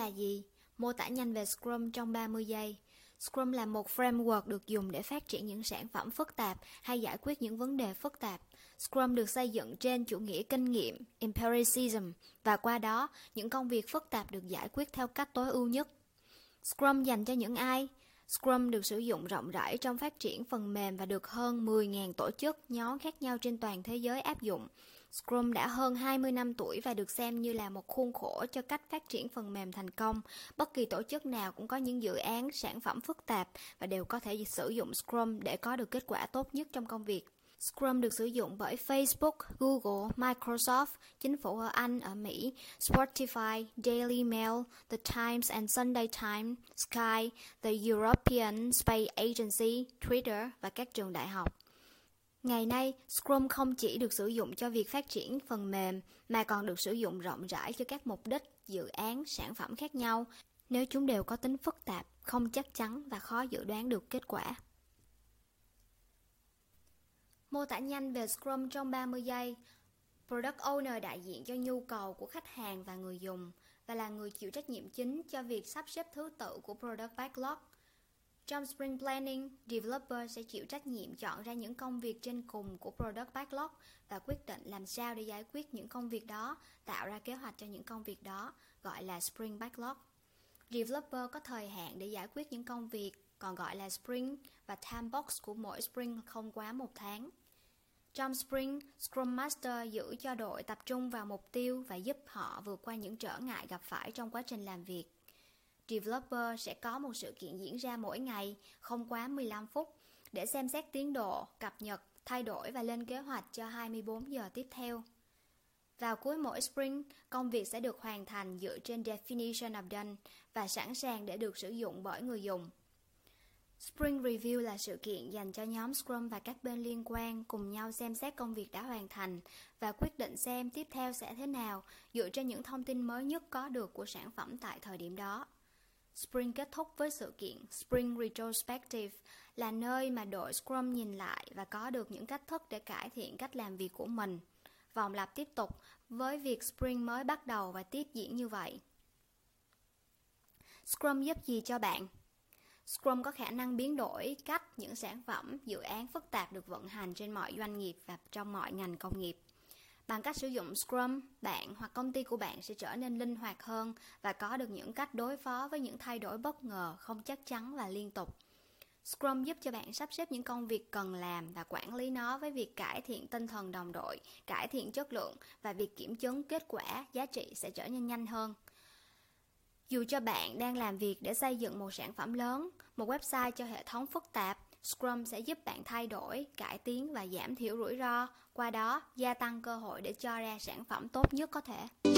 là gì? Mô tả nhanh về Scrum trong 30 giây. Scrum là một framework được dùng để phát triển những sản phẩm phức tạp hay giải quyết những vấn đề phức tạp. Scrum được xây dựng trên chủ nghĩa kinh nghiệm, empiricism, và qua đó, những công việc phức tạp được giải quyết theo cách tối ưu nhất. Scrum dành cho những ai? Scrum được sử dụng rộng rãi trong phát triển phần mềm và được hơn 10.000 tổ chức, nhóm khác nhau trên toàn thế giới áp dụng. Scrum đã hơn 20 năm tuổi và được xem như là một khuôn khổ cho cách phát triển phần mềm thành công. Bất kỳ tổ chức nào cũng có những dự án, sản phẩm phức tạp và đều có thể sử dụng Scrum để có được kết quả tốt nhất trong công việc. Scrum được sử dụng bởi Facebook, Google, Microsoft, chính phủ ở Anh, ở Mỹ, Spotify, Daily Mail, The Times and Sunday Times, Sky, The European Space Agency, Twitter và các trường đại học. Ngày nay, Scrum không chỉ được sử dụng cho việc phát triển phần mềm mà còn được sử dụng rộng rãi cho các mục đích, dự án, sản phẩm khác nhau nếu chúng đều có tính phức tạp, không chắc chắn và khó dự đoán được kết quả. Mô tả nhanh về Scrum trong 30 giây. Product Owner đại diện cho nhu cầu của khách hàng và người dùng và là người chịu trách nhiệm chính cho việc sắp xếp thứ tự của Product Backlog. Trong Spring Planning, developer sẽ chịu trách nhiệm chọn ra những công việc trên cùng của Product Backlog và quyết định làm sao để giải quyết những công việc đó, tạo ra kế hoạch cho những công việc đó, gọi là Spring Backlog. Developer có thời hạn để giải quyết những công việc, còn gọi là Spring, và time box của mỗi Spring không quá một tháng. Trong Spring, Scrum Master giữ cho đội tập trung vào mục tiêu và giúp họ vượt qua những trở ngại gặp phải trong quá trình làm việc. Developer sẽ có một sự kiện diễn ra mỗi ngày, không quá 15 phút, để xem xét tiến độ, cập nhật, thay đổi và lên kế hoạch cho 24 giờ tiếp theo. Vào cuối mỗi sprint, công việc sẽ được hoàn thành dựa trên definition of done và sẵn sàng để được sử dụng bởi người dùng. Spring Review là sự kiện dành cho nhóm Scrum và các bên liên quan cùng nhau xem xét công việc đã hoàn thành và quyết định xem tiếp theo sẽ thế nào dựa trên những thông tin mới nhất có được của sản phẩm tại thời điểm đó. Spring kết thúc với sự kiện Spring Retrospective là nơi mà đội Scrum nhìn lại và có được những cách thức để cải thiện cách làm việc của mình. Vòng lặp tiếp tục với việc Spring mới bắt đầu và tiếp diễn như vậy. Scrum giúp gì cho bạn? Scrum có khả năng biến đổi cách những sản phẩm, dự án phức tạp được vận hành trên mọi doanh nghiệp và trong mọi ngành công nghiệp. Bằng cách sử dụng Scrum, bạn hoặc công ty của bạn sẽ trở nên linh hoạt hơn và có được những cách đối phó với những thay đổi bất ngờ, không chắc chắn và liên tục. Scrum giúp cho bạn sắp xếp những công việc cần làm và quản lý nó với việc cải thiện tinh thần đồng đội, cải thiện chất lượng và việc kiểm chứng kết quả, giá trị sẽ trở nên nhanh hơn. Dù cho bạn đang làm việc để xây dựng một sản phẩm lớn, một website cho hệ thống phức tạp, Scrum sẽ giúp bạn thay đổi, cải tiến và giảm thiểu rủi ro, qua đó gia tăng cơ hội để cho ra sản phẩm tốt nhất có thể.